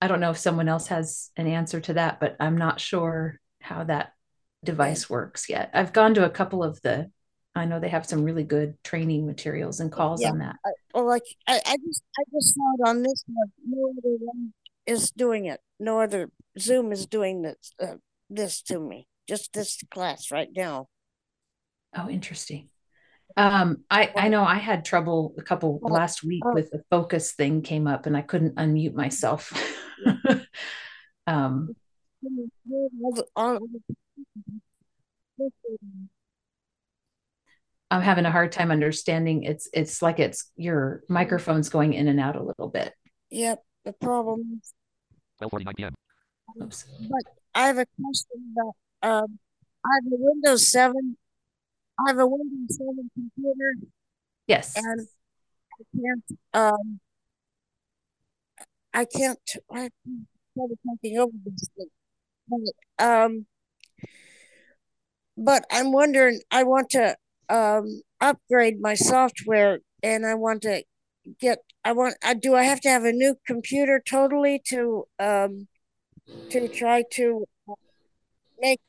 I don't know if someone else has an answer to that, but I'm not sure how that device works yet. I've gone to a couple of the I know they have some really good training materials and calls Yeah. on that. I, well, like I, I just I just saw it on this one. No other one is doing it. No other Zoom is doing this uh, this to me. Just this class right now. Oh, interesting. Um, I I know I had trouble a couple Oh, last week oh. with the focus thing came up and I couldn't unmute myself. Um, All all the- I'm having a hard time understanding. It's it's like it's your microphone's going in and out a little bit. Yep. The problem is 12:49 p.m. Oops. I have a question about um I have a Windows 7 I have a Windows 7 computer Yes. and I can't um I can't I started thinking over this thing. But um but I'm wondering, I want to um, upgrade my software and I want to get, I want, I do I have to have a new computer totally to, um, to try to make,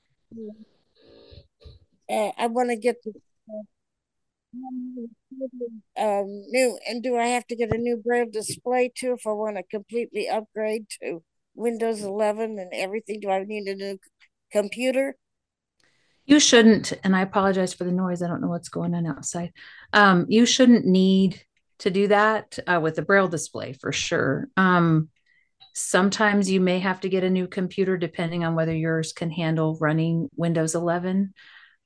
uh, I want to get the, um, new, and do I have to get a new Braille display too if I want to completely upgrade to Windows 11 and everything? Do I need a new computer? You shouldn't, and I apologize for the noise. I don't know what's going on outside. Um, you shouldn't need to do that uh, with the braille display for sure. Um, sometimes you may have to get a new computer depending on whether yours can handle running Windows 11.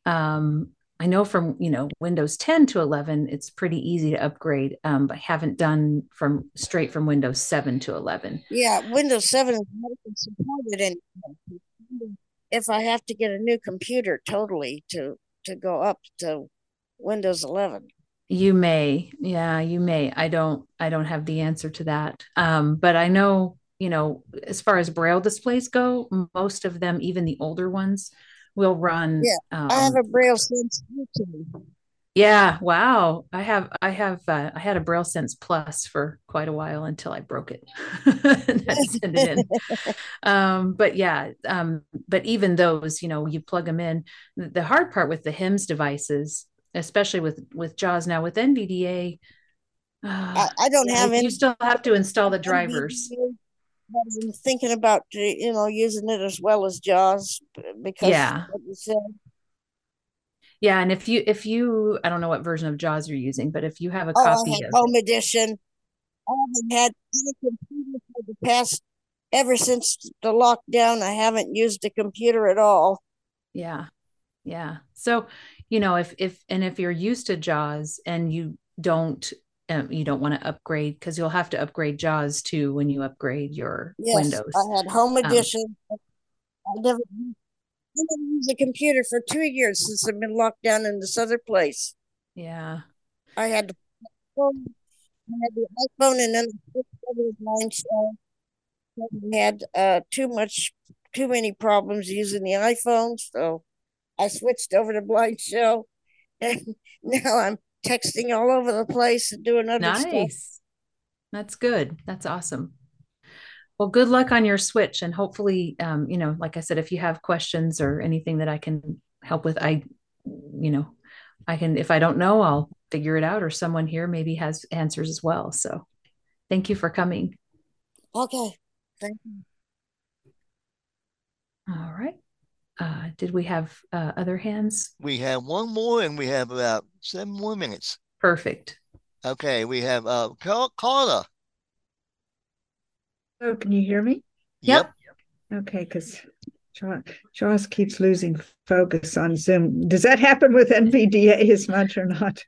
Um, I know from you know Windows 10 to 11, it's pretty easy to upgrade, um, but haven't done from straight from Windows 7 to 11. Yeah, Windows 7 is not supported anymore if I have to get a new computer totally to to go up to Windows 11. You may, yeah, you may. I don't, I don't have the answer to that. Um, but I know, you know, as far as braille displays go, most of them, even the older ones, will run. Yeah, um, I have a Braille Sense. Yeah, wow. I have I have uh, I had a Braille Sense Plus for quite a while until I broke it. it um, but yeah, um, but even those, you know, you plug them in. The hard part with the HIMS devices, especially with with JAWS now with NVDA, uh, I, I, don't have any. You still have to install the drivers. I'm thinking about you know using it as well as JAWS because yeah yeah, and if you if you I don't know what version of JAWS you're using, but if you have a oh, copy of home edition, I haven't had any computer for the past ever since the lockdown. I haven't used a computer at all. Yeah, yeah. So you know if if and if you're used to JAWS and you don't um, you don't want to upgrade because you'll have to upgrade JAWS too when you upgrade your yes, Windows. I had home um, edition. Um, I never I haven't used a computer for two years since I've been locked down in this other place. Yeah. I had the phone, I had the iPhone, and then I over to mine. So I had uh, too much, too many problems using the iPhone. So I switched over to BlindShell, and now I'm texting all over the place and doing other stuff. nice. stuff. That's good. That's awesome. Well, good luck on your switch. And hopefully, um, you know, like I said, if you have questions or anything that I can help with, I, you know, I can, if I don't know, I'll figure it out or someone here maybe has answers as well. So thank you for coming. Okay. Thank you. All right. Uh, did we have uh, other hands? We have one more and we have about seven more minutes. Perfect. Okay. We have uh, Carla. Oh, can you hear me? Yep. Okay, because Jaws keeps losing focus on Zoom. Does that happen with NVDA as much or not?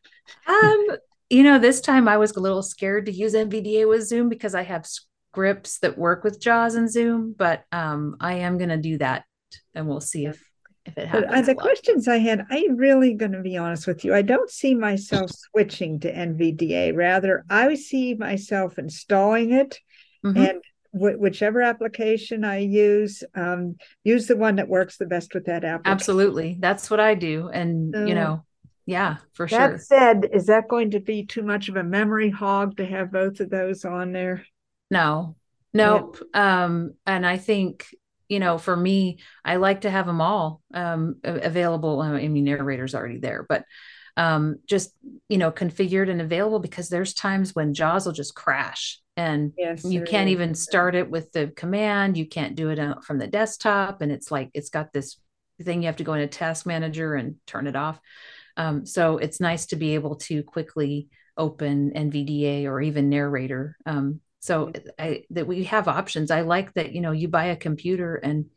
Um, you know, this time I was a little scared to use NVDA with Zoom because I have scripts that work with JAWS and Zoom, but um, I am going to do that, and we'll see if if it happens. But, uh, the questions I had, I'm really going to be honest with you. I don't see myself switching to NVDA. Rather, I see myself installing it mm-hmm. and wh- whichever application I use, um, use the one that works the best with that application. Absolutely. That's what I do. And, you know, yeah, for that sure. That said, is that going to be too much of a memory hog to have both of those on there? No, nope. Yeah. Um, and I think, you know, for me, I like to have them all um, available. I mean, narrator's already there, but um, just, you know, configured and available because there's times when JAWS will just crash and yes, you can't even start it with the command. You can't do it from the desktop. And it's like it's got this thing you have to go into task manager and turn it off. Um, so it's nice to be able to quickly open nvda or even narrator. Um, so I, that we have options. I like that you know you buy a computer and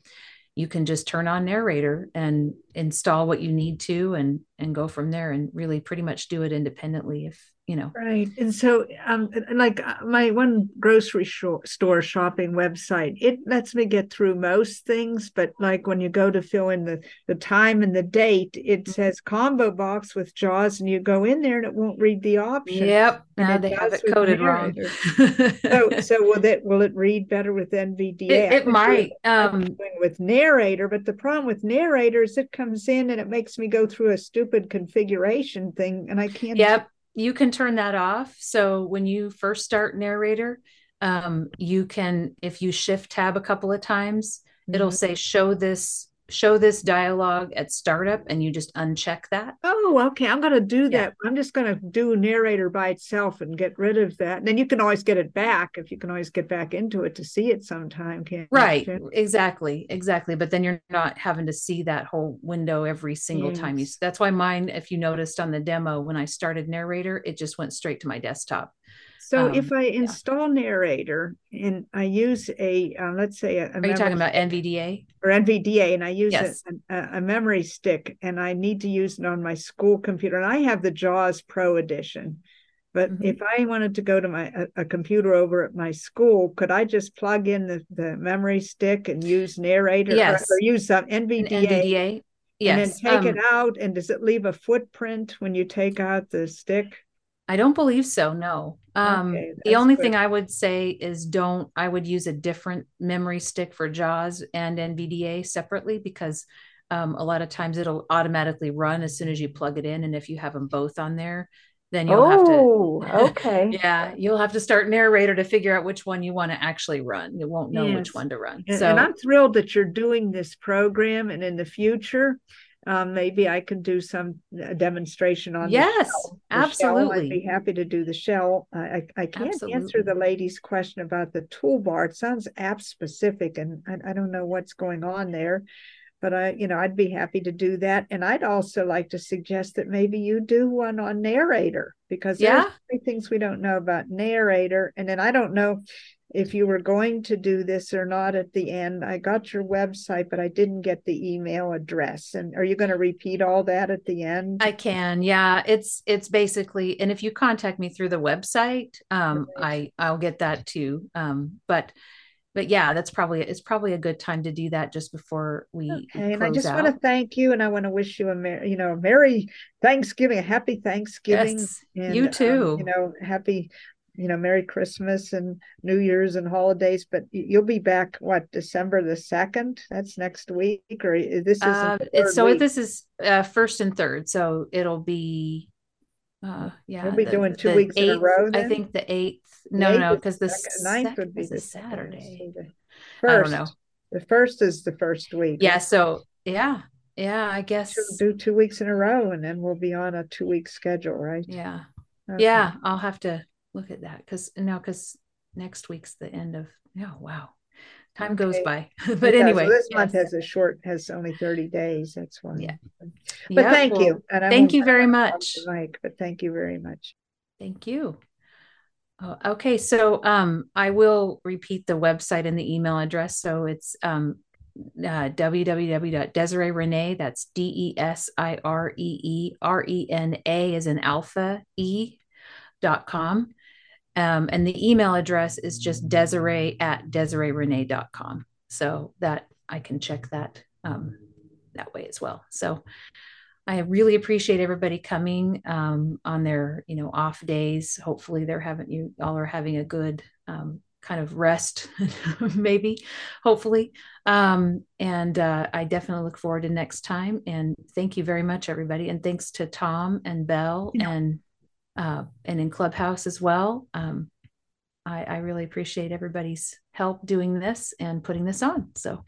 you can just turn on narrator and install what you need to and and go from there and really pretty much do it independently if you know. Right and so um like uh, my one grocery store shopping website it lets me get through most things but like when you go to fill in the the time and the date it mm-hmm. says combo box with jaws and you go in there and it won't read the option. Yep now they have it coded wrong. So so will it will it read better with nvda it, it might um with narrator but the problem with narrator is it comes in and it makes me go through a stupid configuration thing and i can't yep you can turn that off. So when you first start narrator, um, you can, if you shift tab a couple of times, mm-hmm. it'll say show this show this dialogue at startup and you just uncheck that. Oh, okay. I'm going to do that. Yeah. I'm just going to do narrator by itself and get rid of that. And then you can always get it back if you can always get back into it to see it sometime. Can't right. Exactly. Exactly. But then you're not having to see that whole window every single yes. time you. That's why mine, if you noticed on the demo, when I started narrator, it just went straight to my desktop. So um, if I install yeah. Narrator and I use a, uh, let's say, a, a are you talking about NVDA or NVDA, and I use yes. a, a, memory stick, and I need to use it on my school computer, and I have the JAWS Pro edition. But mm-hmm. if I wanted to go to my a, a, computer over at my school, could I just plug in the, the memory stick and use Narrator yes. or, or use some NVDA? NVDA. Yes. And then take um, it out. And does it leave a footprint when you take out the stick? I don't believe so. No. Um, okay, the only good. thing I would say is don't, I would use a different memory stick for JAWS and NVDA separately because um, a lot of times it'll automatically run as soon as you plug it in. And if you have them both on there, then you'll oh, have to. okay. Yeah. You'll have to start narrator to figure out which one you want to actually run. You won't know yes. which one to run. And, so, and I'm thrilled that you're doing this program. And in the future, um, maybe I can do some uh, demonstration on yes, the the absolutely. I'd be happy to do the shell. I I can't absolutely. answer the lady's question about the toolbar. It sounds app specific, and I, I don't know what's going on there. But I, you know, I'd be happy to do that, and I'd also like to suggest that maybe you do one on narrator because yeah. there's three things we don't know about narrator, and then I don't know if you were going to do this or not at the end. I got your website, but I didn't get the email address. And are you going to repeat all that at the end? I can. Yeah, it's it's basically and if you contact me through the website, um right. I I'll get that too. Um but but yeah, that's probably it's probably a good time to do that just before we. Okay, and I just out. want to thank you, and I want to wish you a mer- you know merry Thanksgiving, a happy Thanksgiving. Yes, and, you too. Um, you know, happy you know merry christmas and new year's and holidays but you'll be back what december the 2nd that's next week or this is uh, so week. this is uh, first and third so it'll be uh yeah we'll be the, doing two weeks eighth, in a row then? i think the eighth no no because the ninth would be the saturday. first, i don't know. the first is the first week. Yeah so yeah yeah i guess. We'll do two weeks in a row and then we'll be on a two week schedule right? Yeah. Okay. yeah i'll have to look at that because now because next week's the end of oh wow. Time okay. goes by but anyway this yes. month has a short has only 30 days that's why yeah. But yep, thank well, you and thank you very much. mike but thank you very much. Thank you. Oh, okay so um i will repeat the website and the email address so it's um uh, www.desiree renae that's d-e-s-i-r-e-e-r-e-n-a is an alpha e dot com um, and the email address is just Desiree at DesireeRenae.com. So that I can check that um, that way as well. So I really appreciate everybody coming um, on their, you know, off days. Hopefully they're having you all are having a good um, kind of rest, maybe, hopefully. Um, and uh, I definitely look forward to next time. And thank you very much, everybody. And thanks to Tom and Bell yeah. and uh, and in Clubhouse as well. Um, I, I really appreciate everybody's help doing this and putting this on. So